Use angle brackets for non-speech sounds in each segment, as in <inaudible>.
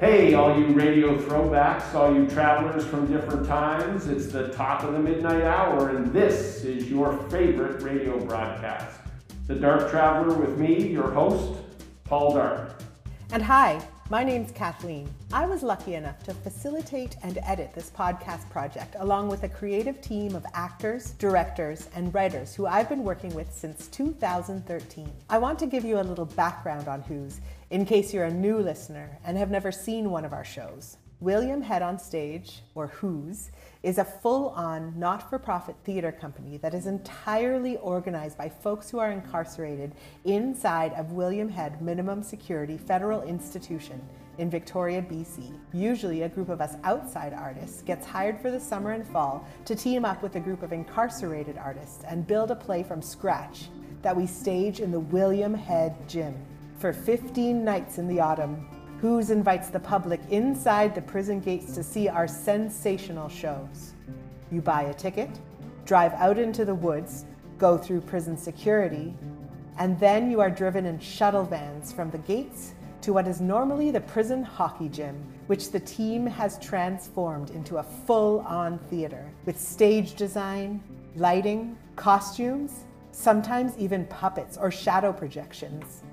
Hey, all you radio throwbacks, all you travelers from different times, it's the top of the midnight hour, and this is your favorite radio broadcast. The Dark Traveler with me, your host, Paul Dark. And hi, my name's Kathleen. I was lucky enough to facilitate and edit this podcast project along with a creative team of actors, directors, and writers who I've been working with since 2013. I want to give you a little background on Who's in case you're a new listener and have never seen one of our shows. William Head on Stage, or Who's, is a full on, not for profit theater company that is entirely organized by folks who are incarcerated inside of William Head Minimum Security Federal Institution in Victoria, BC. Usually, a group of us outside artists gets hired for the summer and fall to team up with a group of incarcerated artists and build a play from scratch that we stage in the William Head Gym. For 15 nights in the autumn, Who's invites the public inside the prison gates to see our sensational shows. You buy a ticket, drive out into the woods, go through prison security, and then you are driven in shuttle vans from the gates to what is normally the prison hockey gym, which the team has transformed into a full on theater with stage design, lighting, costumes, sometimes even puppets or shadow projections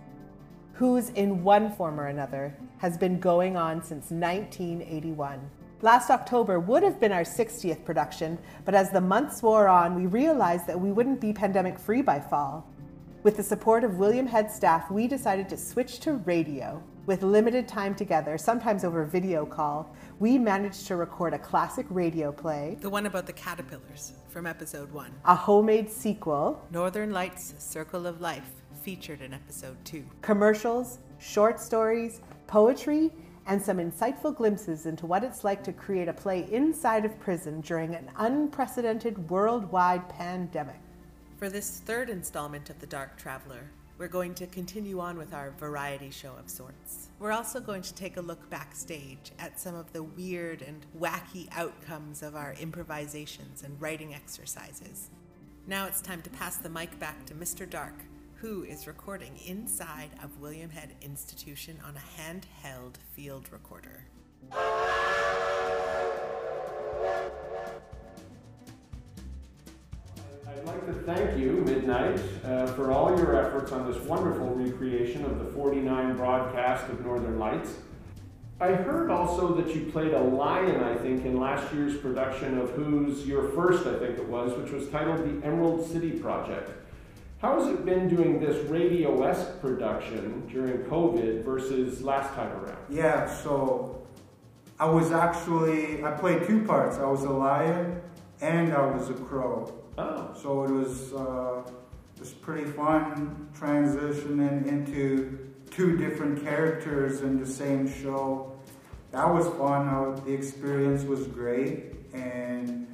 who's in one form or another has been going on since 1981. Last October would have been our 60th production, but as the months wore on, we realized that we wouldn't be pandemic free by fall. With the support of William Head staff, we decided to switch to radio. With limited time together, sometimes over video call, we managed to record a classic radio play, The one about the caterpillars from episode one, a homemade sequel, Northern Lights Circle of Life, featured in episode two. commercials, short stories, poetry, and some insightful glimpses into what it's like to create a play inside of prison during an unprecedented worldwide pandemic. For this third installment of The Dark Traveler, we're going to continue on with our variety show of sorts. We're also going to take a look backstage at some of the weird and wacky outcomes of our improvisations and writing exercises. Now it's time to pass the mic back to Mr. Dark, who is recording inside of William Head Institution on a handheld field recorder. I'd like to thank you, Midnight, uh, for all your efforts on this wonderful recreation of the 49 broadcast of Northern Lights. I heard also that you played a lion, I think, in last year's production of Who's Your First, I think it was, which was titled The Emerald City Project. How has it been doing this radio esque production during COVID versus last time around? Yeah, so I was actually, I played two parts. I was a lion and I was a crow. Oh, So it was, uh, it was pretty fun transitioning into two different characters in the same show. That was fun. Uh, the experience was great. And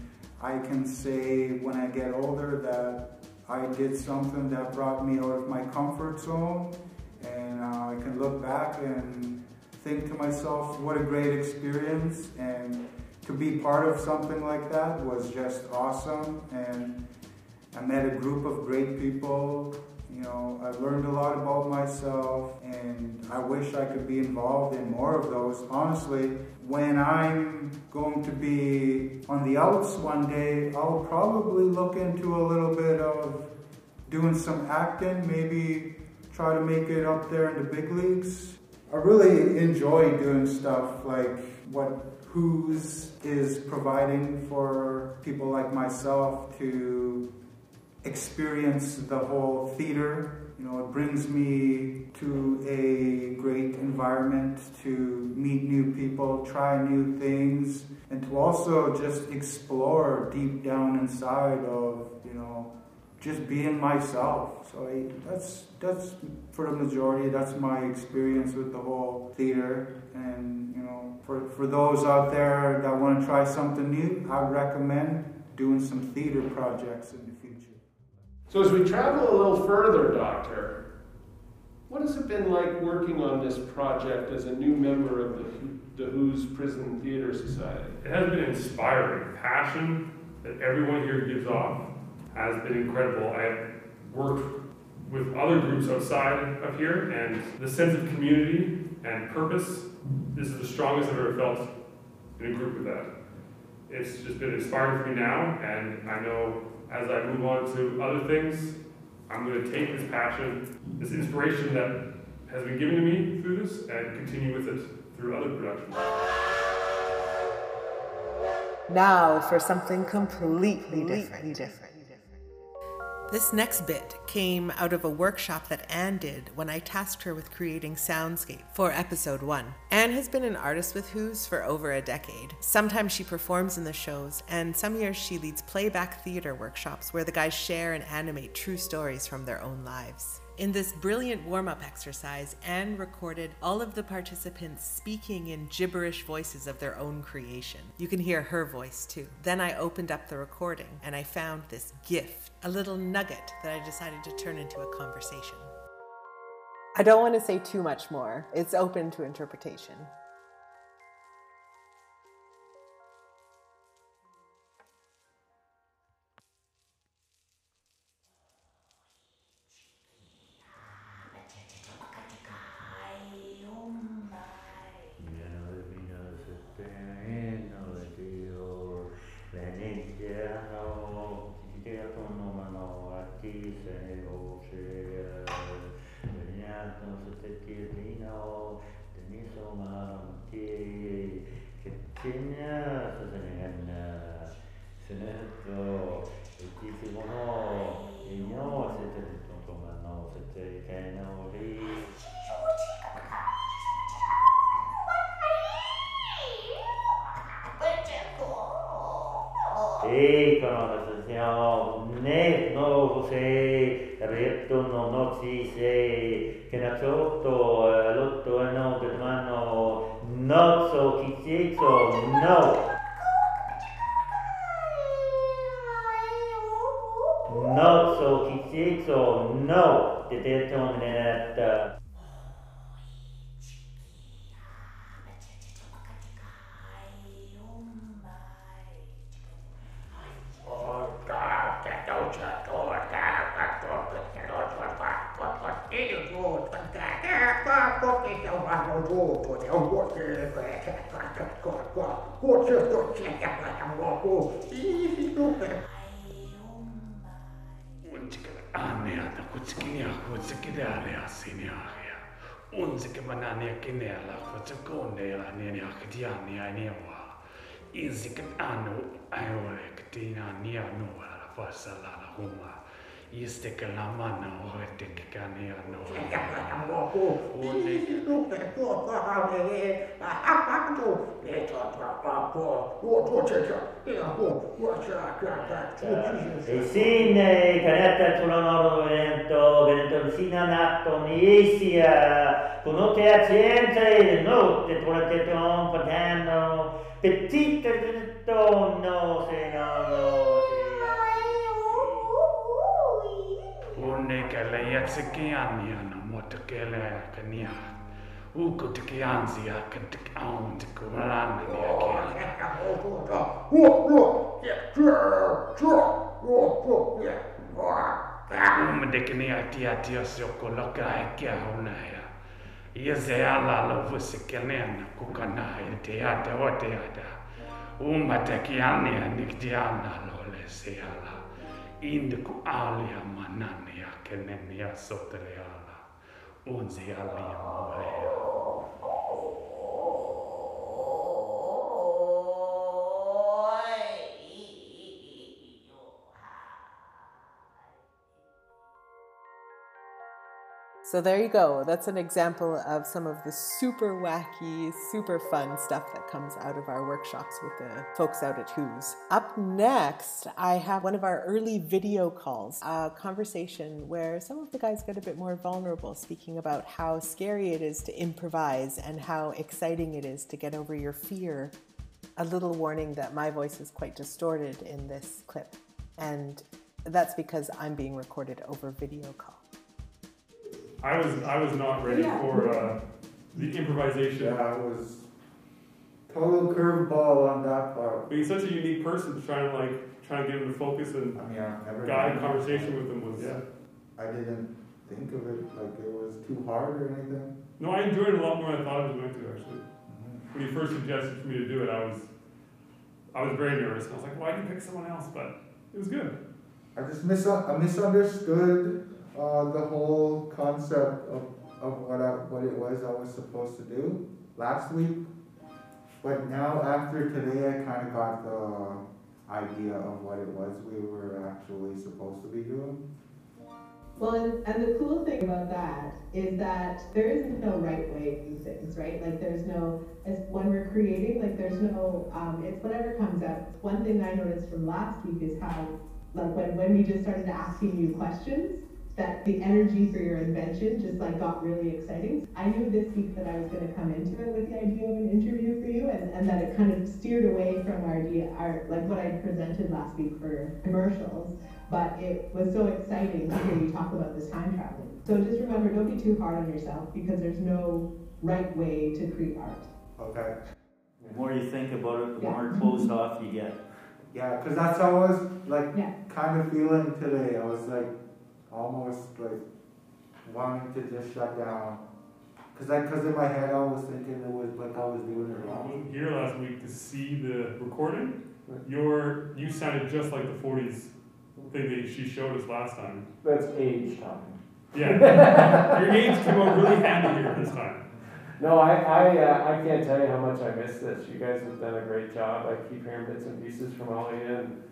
I can say when I get older that I did something that brought me out of my comfort zone. And uh, I can look back and think to myself, what a great experience. And to be part of something like that was just awesome. And I met a group of great people. You know, I've learned a lot about myself, and I wish I could be involved in more of those. Honestly, when I'm going to be on the outs one day, I'll probably look into a little bit of doing some acting, maybe try to make it up there in the big leagues. I really enjoy doing stuff like what Who's is providing for people like myself to experience the whole theater. You know, it brings me to a great environment to meet new people, try new things, and to also just explore deep down inside of, you know, just being myself. So I, that's that's for the majority. That's my experience with the whole theater. And you know, for for those out there that want to try something new, I would recommend doing some theater projects. So as we travel a little further, Doctor, what has it been like working on this project as a new member of the, the Who's Prison Theater Society? It has been inspiring. The passion that everyone here gives off has been incredible. I have worked with other groups outside of here, and the sense of community and purpose. This is the strongest I've ever felt in a group with that. It's just been inspiring for me now, and I know as I move on to other things, I'm going to take this passion, this inspiration that has been given to me through this, and continue with it through other productions. Now for something completely completely different. This next bit came out of a workshop that Anne did when I tasked her with creating Soundscape for episode one. Anne has been an artist with Who's for over a decade. Sometimes she performs in the shows, and some years she leads playback theater workshops where the guys share and animate true stories from their own lives. In this brilliant warm up exercise, Anne recorded all of the participants speaking in gibberish voices of their own creation. You can hear her voice too. Then I opened up the recording and I found this gift, a little nugget that I decided to turn into a conversation. I don't want to say too much more. It's open to interpretation. Se rettono no si se che na sotto lotto no che mano no so chi no no so chi no de detto netta nenia kitiania newa. Insiken anu aiore kitina nia nuela fasala la huma. y este kalamana oete kikane ano Sin caretta sulla nord vento, vento sino nato nisia, con notte acciente e notte tu la te ton patano, petite tonno se. No, Unnekelle jätsekiania no mutta kele kania. Uko teki ansia kentek aun teko malannania kielä. Umme tekeni tiedät jos joku loka äkkiä hunnaja. Ja se alla lopussa kenen kuka näin tiedä o tiedä. Umme teki ania nikti anna lolle siellä. Indiku alia manania kenen ja soteleala. Unsi alia molea. So there you go. That's an example of some of the super wacky, super fun stuff that comes out of our workshops with the folks out at Who's. Up next, I have one of our early video calls, a conversation where some of the guys get a bit more vulnerable, speaking about how scary it is to improvise and how exciting it is to get over your fear. A little warning that my voice is quite distorted in this clip, and that's because I'm being recorded over video call. I was I was not ready for uh, the improvisation. Yeah, it was total curveball on that part. Being such a unique person, trying to like trying to get him to focus and I mean, I've never guide done conversation with him was Yeah. I didn't think of it like it was too hard or anything. no, I enjoyed it a lot more than I thought I was going to actually. When you first suggested for me to do it, I was, I was very nervous. I was like, why did you pick someone else? But it was good. I just mis- I misunderstood uh, the whole concept of, of what I, what it was I was supposed to do last week. But now after today, I kind of got the idea of what it was we were actually supposed to be doing. Well, and, and the cool thing about that is that there isn't no right way to do things, right? Like there's no, as when we're creating, like there's no, um, it's whatever comes out. One thing I noticed from last week is how, like when, when we just started asking you questions, that the energy for your invention just like got really exciting. I knew this week that I was going to come into it with the idea of an interview for you, and, and that it kind of steered away from our idea, our like what I presented last week for commercials. But it was so exciting to hear you talk about this time traveling. So just remember, don't be too hard on yourself because there's no right way to create art. Okay. The more you think about it, the Yeah. more closed off you get. Yeah, because that's how I was like Yeah. kind of feeling today. I was like almost like wanting to just shut down. Cause I, cause in my head I was thinking it was like I was doing it I wrong. wasn't here last week to see the recording. Your, you sounded just like the 40s thing that she showed us last time. That's age talking. Yeah. <laughs> Your age came out really handy here this time. No, I, I, uh, I can't tell you how much I miss this. You guys have done a great job. I keep hearing bits and pieces from all of you. And,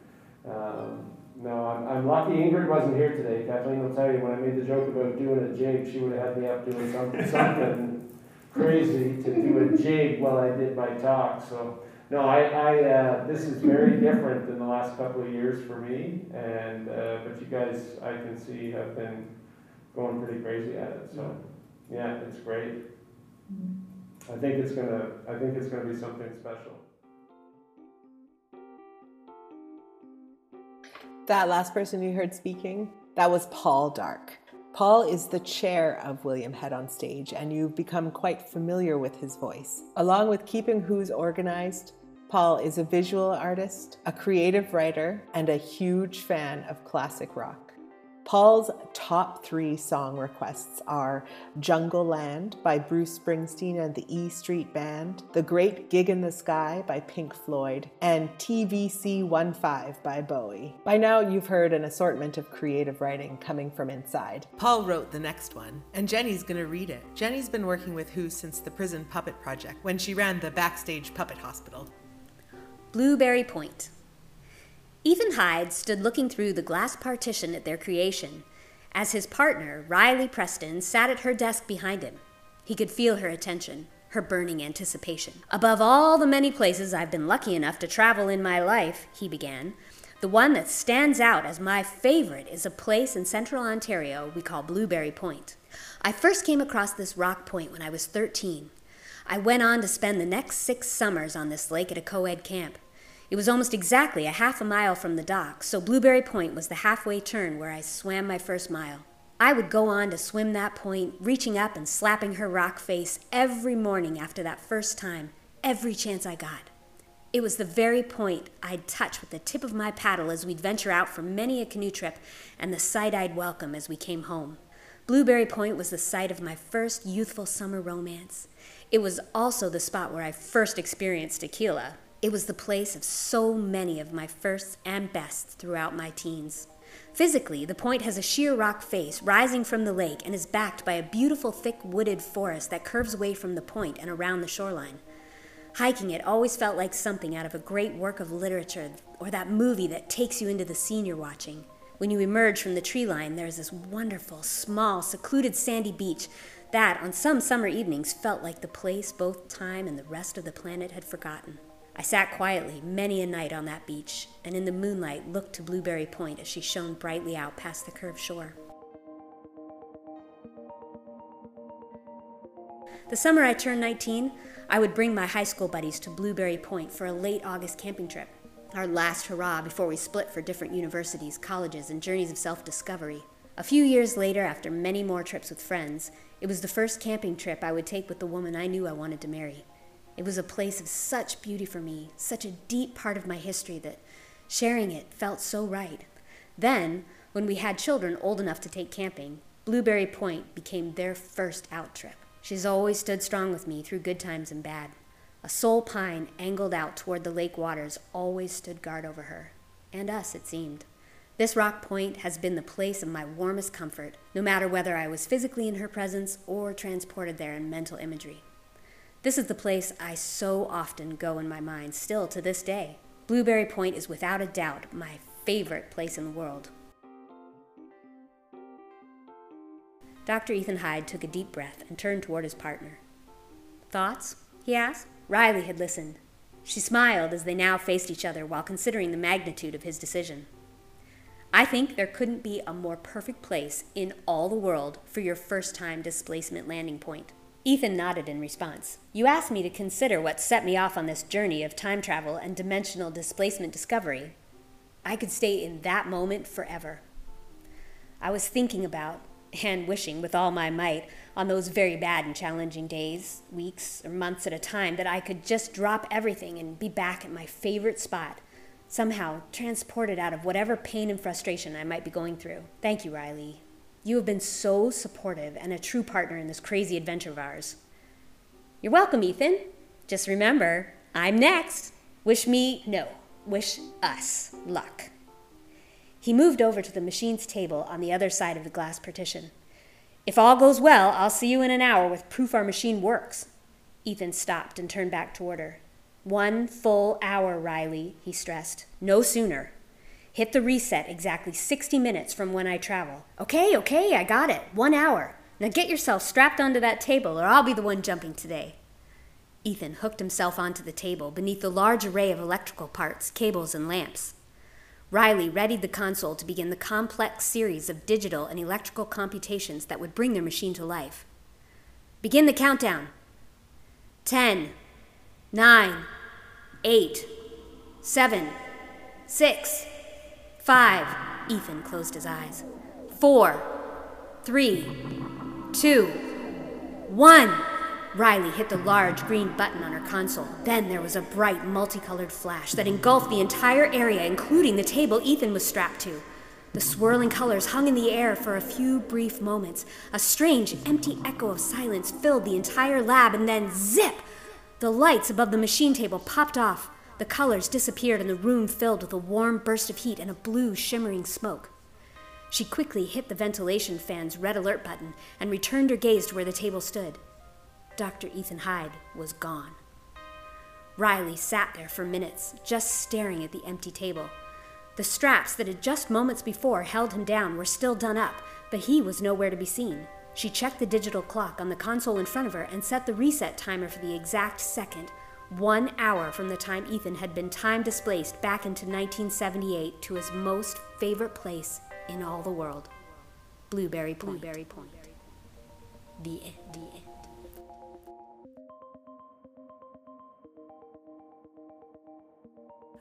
um, no, I'm, I'm lucky Ingrid wasn't here today. Kathleen will tell you when I made the joke about doing a jig, she would have had me up doing something, <laughs> something crazy to do a jig while I did my talk. So, no, I, I, uh, this is very different than the last couple of years for me. And, uh, but you guys, I can see, have been going pretty crazy at it. So, yeah, it's great. I think it's gonna, I think it's gonna be something special. That last person you heard speaking, that was Paul Dark. Paul is the chair of William Head on Stage, and you've become quite familiar with his voice. Along with keeping Who's organized, Paul is a visual artist, a creative writer, and a huge fan of classic rock. Paul's top three song requests are Jungleland by Bruce Springsteen and the E Street Band, The Great Gig in the Sky by Pink Floyd, and TVC 15 by Bowie. By now, you've heard an assortment of creative writing coming from inside. Paul wrote the next one, and Jenny's gonna read it. Jenny's been working with Who since the Prison Puppet Project when she ran the Backstage Puppet Hospital. Blueberry Point. Ethan Hyde stood looking through the glass partition at their creation as his partner, Riley Preston, sat at her desk behind him. He could feel her attention, her burning anticipation. Above all the many places I've been lucky enough to travel in my life, he began, the one that stands out as my favorite is a place in central Ontario we call Blueberry Point. I first came across this rock point when I was 13. I went on to spend the next six summers on this lake at a co ed camp. It was almost exactly a half a mile from the dock, so Blueberry Point was the halfway turn where I swam my first mile. I would go on to swim that point, reaching up and slapping her rock face every morning after that first time, every chance I got. It was the very point I'd touch with the tip of my paddle as we'd venture out for many a canoe trip, and the sight I'd welcome as we came home. Blueberry Point was the site of my first youthful summer romance. It was also the spot where I first experienced tequila. It was the place of so many of my firsts and bests throughout my teens. Physically, the point has a sheer rock face rising from the lake and is backed by a beautiful thick wooded forest that curves away from the point and around the shoreline. Hiking it always felt like something out of a great work of literature or that movie that takes you into the scene you're watching. When you emerge from the tree line, there's this wonderful, small, secluded sandy beach that, on some summer evenings, felt like the place both time and the rest of the planet had forgotten. I sat quietly many a night on that beach, and in the moonlight looked to Blueberry Point as she shone brightly out past the curved shore. The summer I turned 19, I would bring my high school buddies to Blueberry Point for a late August camping trip, our last hurrah before we split for different universities, colleges, and journeys of self discovery. A few years later, after many more trips with friends, it was the first camping trip I would take with the woman I knew I wanted to marry. It was a place of such beauty for me, such a deep part of my history that sharing it felt so right. Then, when we had children old enough to take camping, Blueberry Point became their first out trip. She's always stood strong with me through good times and bad. A sole pine angled out toward the lake waters always stood guard over her, and us, it seemed. This rock point has been the place of my warmest comfort, no matter whether I was physically in her presence or transported there in mental imagery. This is the place I so often go in my mind, still to this day. Blueberry Point is without a doubt my favorite place in the world. Dr. Ethan Hyde took a deep breath and turned toward his partner. Thoughts? he asked. Riley had listened. She smiled as they now faced each other while considering the magnitude of his decision. I think there couldn't be a more perfect place in all the world for your first time displacement landing point. Ethan nodded in response. You asked me to consider what set me off on this journey of time travel and dimensional displacement discovery. I could stay in that moment forever. I was thinking about, and wishing with all my might, on those very bad and challenging days, weeks, or months at a time, that I could just drop everything and be back at my favorite spot somehow transported out of whatever pain and frustration I might be going through. Thank you, Riley. You have been so supportive and a true partner in this crazy adventure of ours. You're welcome, Ethan. Just remember, I'm next. Wish me, no, wish us luck. He moved over to the machine's table on the other side of the glass partition. If all goes well, I'll see you in an hour with proof our machine works. Ethan stopped and turned back toward her. One full hour, Riley, he stressed. No sooner. Hit the reset exactly 60 minutes from when I travel. Okay, okay, I got it. One hour. Now get yourself strapped onto that table, or I'll be the one jumping today. Ethan hooked himself onto the table beneath the large array of electrical parts, cables, and lamps. Riley readied the console to begin the complex series of digital and electrical computations that would bring their machine to life. Begin the countdown. Ten, nine, eight, seven, six, five. Ethan closed his eyes. Four, three, two, one. Riley hit the large green button on her console. Then there was a bright, multicolored flash that engulfed the entire area, including the table Ethan was strapped to. The swirling colors hung in the air for a few brief moments. A strange, empty echo of silence filled the entire lab, and then zip! The lights above the machine table popped off. The colors disappeared, and the room filled with a warm burst of heat and a blue, shimmering smoke. She quickly hit the ventilation fan's red alert button and returned her gaze to where the table stood. Dr. Ethan Hyde was gone. Riley sat there for minutes, just staring at the empty table. The straps that had just moments before held him down were still done up, but he was nowhere to be seen. She checked the digital clock on the console in front of her and set the reset timer for the exact second, one hour from the time Ethan had been time displaced back into 1978 to his most favorite place in all the world Blueberry Point. Blueberry Point. The end. The end.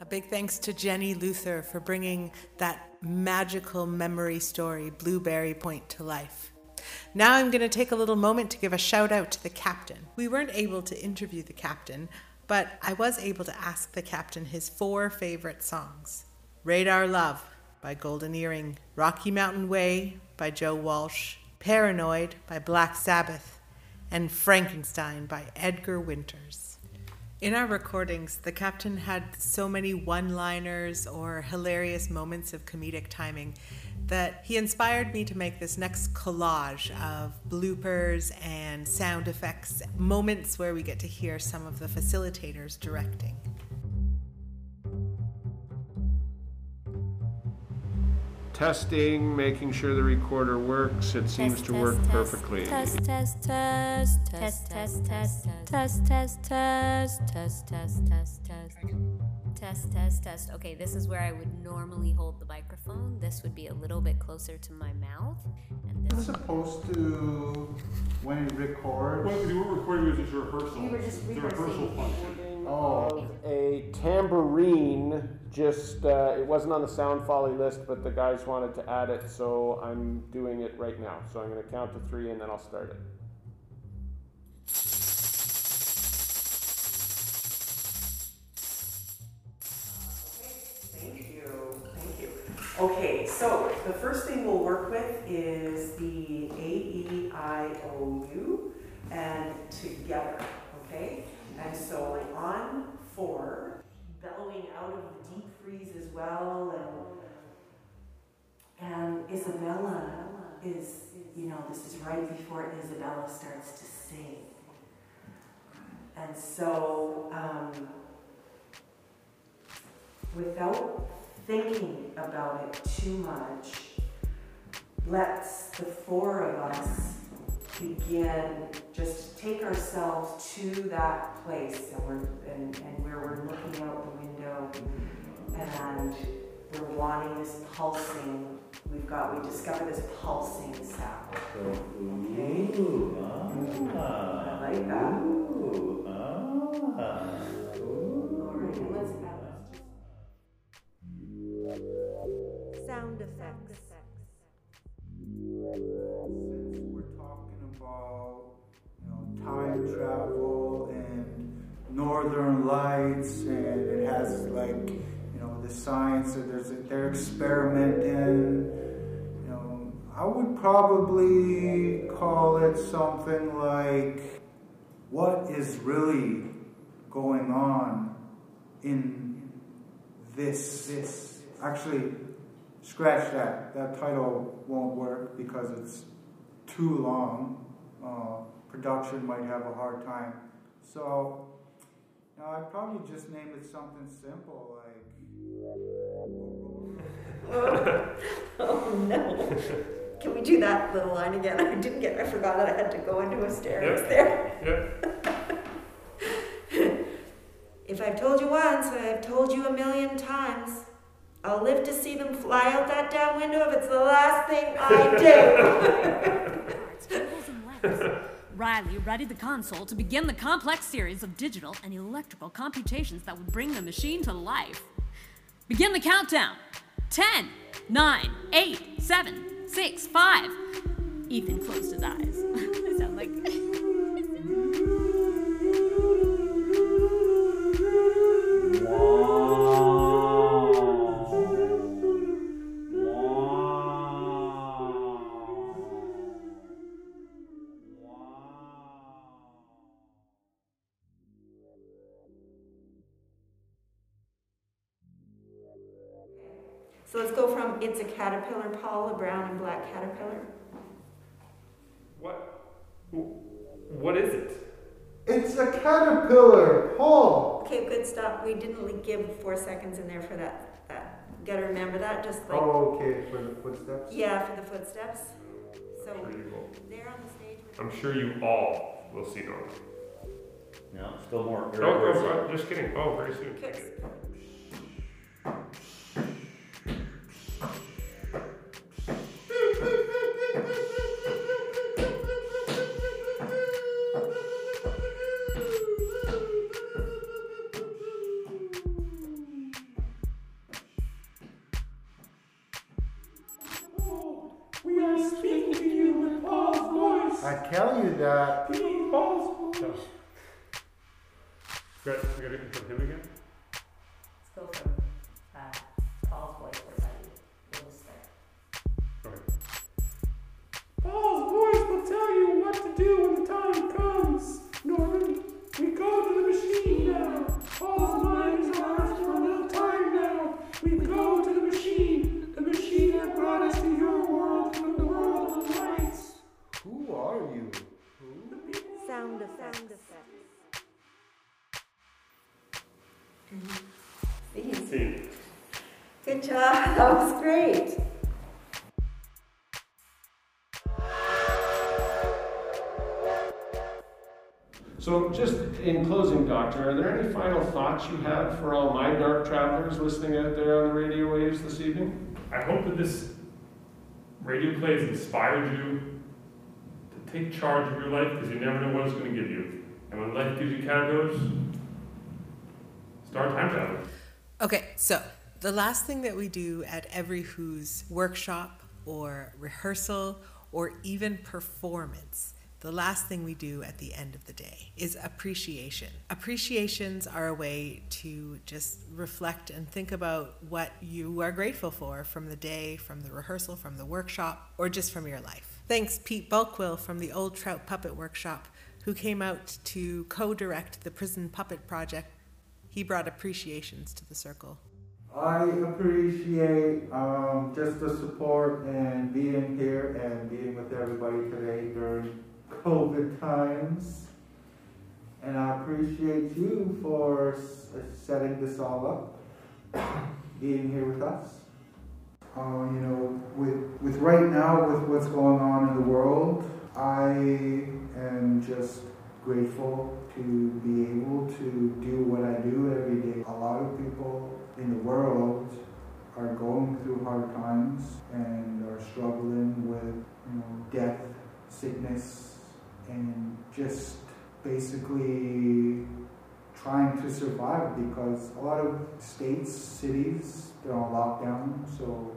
A big thanks to Jenny Luther for bringing that magical memory story, Blueberry Point, to life. Now I'm going to take a little moment to give a shout out to the captain. We weren't able to interview the captain, but I was able to ask the captain his four favorite songs Radar Love by Golden Earring, Rocky Mountain Way by Joe Walsh, Paranoid by Black Sabbath, and Frankenstein by Edgar Winters. In our recordings, the captain had so many one liners or hilarious moments of comedic timing that he inspired me to make this next collage of bloopers and sound effects, moments where we get to hear some of the facilitators directing. Testing, making sure the recorder works. It seems to work perfectly. Test, test, test, test, test, test, test, test, test, test, test, test, test. Test, test, test. Okay, this is where I would normally hold the microphone. This would be a little bit closer to my mouth. And It's this supposed to, when it records, What we were recording was just a rehearsal. We were just It's a rehearsal function. oh, Of a tambourine, just, uh, it wasn't on the sound foley list, but the guys wanted to add it, so I'm doing it right now. So I'm gonna count to three and then I'll start it. Okay, so the first thing we'll work with is the A E I O U. and together, okay? And so on four, bellowing out of the deep freeze as well, and and Isabella is, you know, this is right before Isabella starts to sing. And so, um, without thinking about it too much, let's, the four of us, begin just take ourselves to that place and, we're, and, and where we're looking out the window and we're wanting this pulsing. We've got, we discover this pulsing sound. Okay? Ah. I like that. All ah. Travel and northern lights and it has like you know the science that there's they're experimenting you know I would probably call it something like what is really going on in this this actually scratch that. That title won't work because it's too long. Uh, production might have a hard time. So, now I'd probably just name it something simple like. <laughs> Oh no. Can we do that little line again? <laughs> I didn't get, I forgot that I had to go into hysterics Yep. there. Yep. <laughs> If I've told you once, I've told you a million times. I'll live to see them fly out that damn window if it's the last thing I do. Riley readied the console to begin the complex series of digital and electrical computations that would bring the machine to life. Begin the countdown. 10, 9, 8, 7, 6, 5. Ethan closed his eyes. <laughs> I sound like. Caterpillar, Paul, a brown and black caterpillar. What? What is it? It's a caterpillar, Paul. Okay, good stop. We didn't li- give four seconds in there for that. that. You gotta remember that, just like. Oh, okay, for the footsteps. Yeah, for the footsteps. So I'm sure you will. there on the stage. I'm sure you all will see Norman. No, still more No, no, irreversible. no, just kidding. Oh, very soon. We gotta him again. So, just in closing, Doctor, are there any final thoughts you have for all my dark travelers listening out there on the radio waves this evening? I hope that this radio play has inspired you to take charge of your life because you never know what it's going to give you. And when life gives you caterpillars, start time traveling. Okay, so the last thing that we do at every Who's workshop or rehearsal or even performance, the last thing we do at the end of the day is appreciation. Appreciations are a way to just reflect and think about what you are grateful for from the day, from the rehearsal, from the workshop, or just from your life. Thanks, Pete Balkwill from the Old Trout Puppet Workshop, who came out to co direct the prison puppet project. He brought appreciations to the circle. I appreciate um, just the support and being here and being with everybody today during COVID times. And I appreciate you for setting this all up, <coughs> being here with us. Uh, you know, with, with right now, with what's going on in the world, I am just grateful to be able to do what I do every day. A lot of people in the world are going through hard times and are struggling with you know, death, sickness, and just basically trying to survive because a lot of states, cities, they're on lockdown, so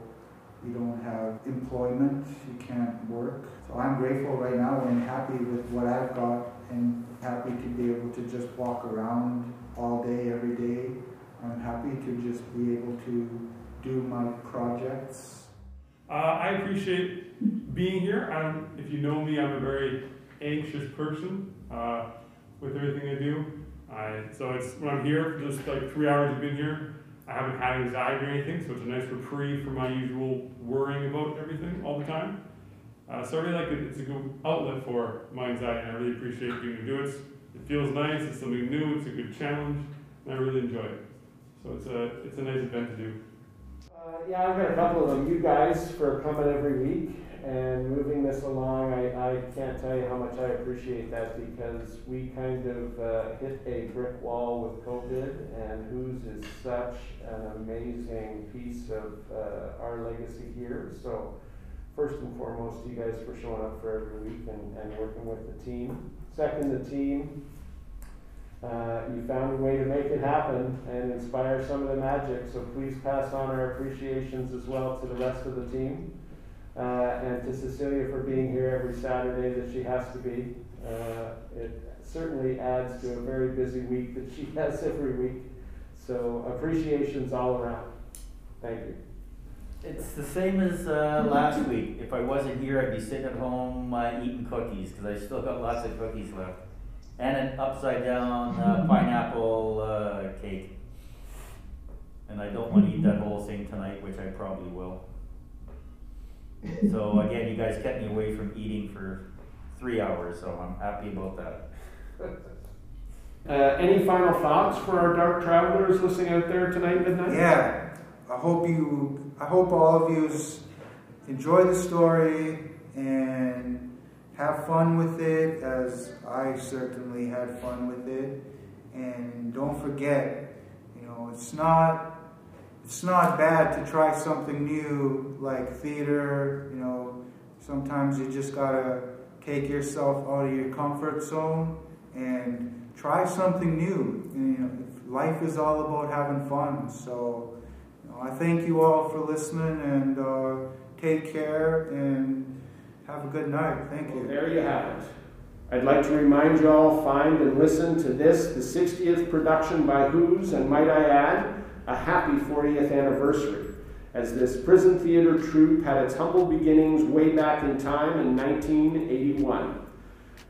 you don't have employment, you can't work. So I'm grateful right now and happy with what I've got and happy to be able to just walk around all day, every day. I'm happy to just be able to do my projects. Uh, I appreciate being here. I'm, if you know me, I'm a very anxious person uh, with everything I do. I, so it's when I'm here, just like three hours I've been here, I haven't had anxiety or anything, so it's a nice reprieve from my usual worrying about everything all the time. Uh, so I really like it. It's a good outlet for my anxiety, and I really appreciate being able to do it. It feels nice. It's something new. It's a good challenge, and I really enjoy it. So it's a it's a nice event to do. Uh, yeah, I've got a couple of you guys for coming every week and moving this along. I, I can't tell you how much I appreciate that because we kind of uh, hit a brick wall with COVID, and Who's is such an amazing piece of uh, our legacy here. So, first and foremost, you guys for showing up for every week and, and working with the team. Second, the team. Uh, you found a way to make it happen and inspire some of the magic, so please pass on our appreciations as well to the rest of the team. Uh, and to Cecilia for being here every Saturday that she has to be. Uh, it certainly adds to a very busy week that she <laughs> has every week. So appreciations all around. Thank you. It's the same as uh, last week. If I wasn't here, I'd be sitting at home uh, eating cookies because I still got lots of cookies left. And an upside down uh, <laughs> pineapple uh, cake. And I don't want to eat that whole thing tonight, which I probably will. So again, you guys kept me away from eating for three hours, so I'm happy about that. Uh, any final thoughts for our dark travelers listening out there tonight, midnight? Yeah, I hope you, I hope all of you enjoy the story and have fun with it, as I certainly had fun with it. And don't forget, you know, it's not it's not bad to try something new like theater. You know, sometimes you just gotta take yourself out of your comfort zone and try something new. And, you know, life is all about having fun. So, you know, I thank you all for listening and uh, take care and have a good night. Thank you. Well, there you have it. I'd like to remind you all find and listen to this, the 60th production by Who's, and might I add, a happy 40th anniversary, as this prison theater troupe had its humble beginnings way back in time in 1981.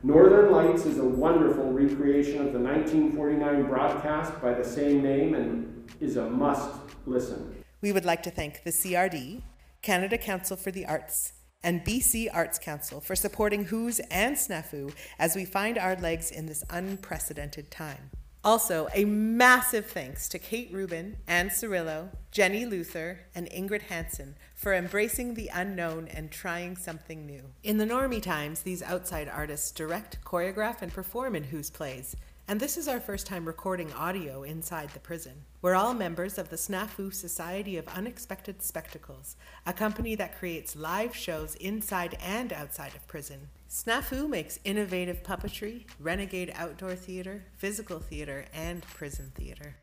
Northern Lights is a wonderful recreation of the 1949 broadcast by the same name and is a must listen. We would like to thank the CRD, Canada Council for the Arts, and BC Arts Council for supporting Who's and Snafu as we find our legs in this unprecedented time. Also, a massive thanks to Kate Rubin, Anne Cirillo, Jenny Luther, and Ingrid Hansen for embracing the unknown and trying something new. In the normie times, these outside artists direct, choreograph, and perform in Who's Plays, and this is our first time recording audio inside the prison. We're all members of the Snafu Society of Unexpected Spectacles, a company that creates live shows inside and outside of prison. Snafu makes innovative puppetry, renegade outdoor theater, physical theater, and prison theater.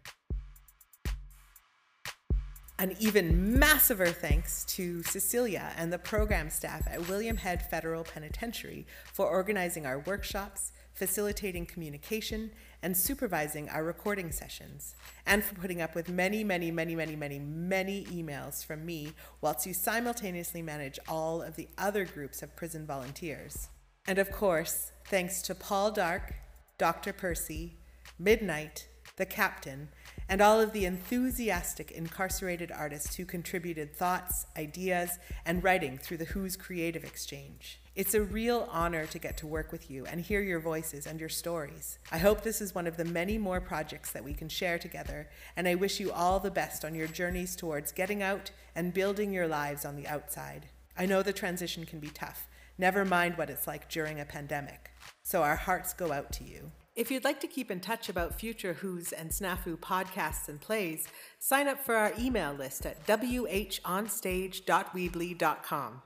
An even massiver thanks to Cecilia and the program staff at William Head Federal Penitentiary for organizing our workshops, facilitating communication, and supervising our recording sessions, and for putting up with many, many, many, many, many, many emails from me whilst you simultaneously manage all of the other groups of prison volunteers. And of course, thanks to Paul Dark, Dr. Percy, Midnight, the Captain, and all of the enthusiastic incarcerated artists who contributed thoughts, ideas, and writing through the Who's Creative Exchange. It's a real honor to get to work with you and hear your voices and your stories. I hope this is one of the many more projects that we can share together, and I wish you all the best on your journeys towards getting out and building your lives on the outside. I know the transition can be tough, never mind what it's like during a pandemic. So our hearts go out to you. If you'd like to keep in touch about future WHoS and Snafu podcasts and plays, sign up for our email list at whonstage.weebly.com.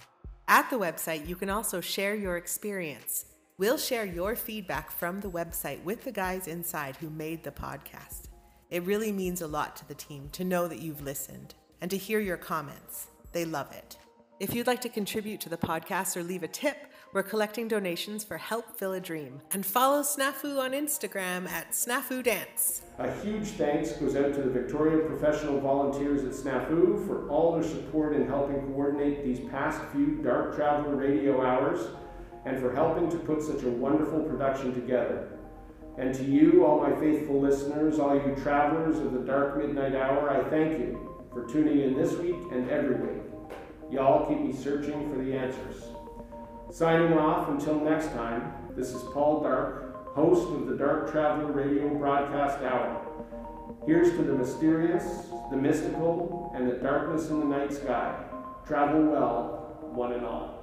At the website, you can also share your experience. We'll share your feedback from the website with the guys inside who made the podcast. It really means a lot to the team to know that you've listened and to hear your comments. They love it. If you'd like to contribute to the podcast or leave a tip, we're collecting donations for Help Fill a Dream. And follow Snafu on Instagram at Snafu Dance. A huge thanks goes out to the Victorian professional volunteers at Snafu for all their support in helping coordinate these past few Dark Traveler radio hours and for helping to put such a wonderful production together. And to you, all my faithful listeners, all you travelers of the Dark Midnight Hour, I thank you for tuning in this week and every week. Y'all keep me searching for the answers. Signing off until next time, this is Paul Dark, host of the Dark Traveler Radio Broadcast Hour. Here's to the mysterious, the mystical, and the darkness in the night sky. Travel well, one and all.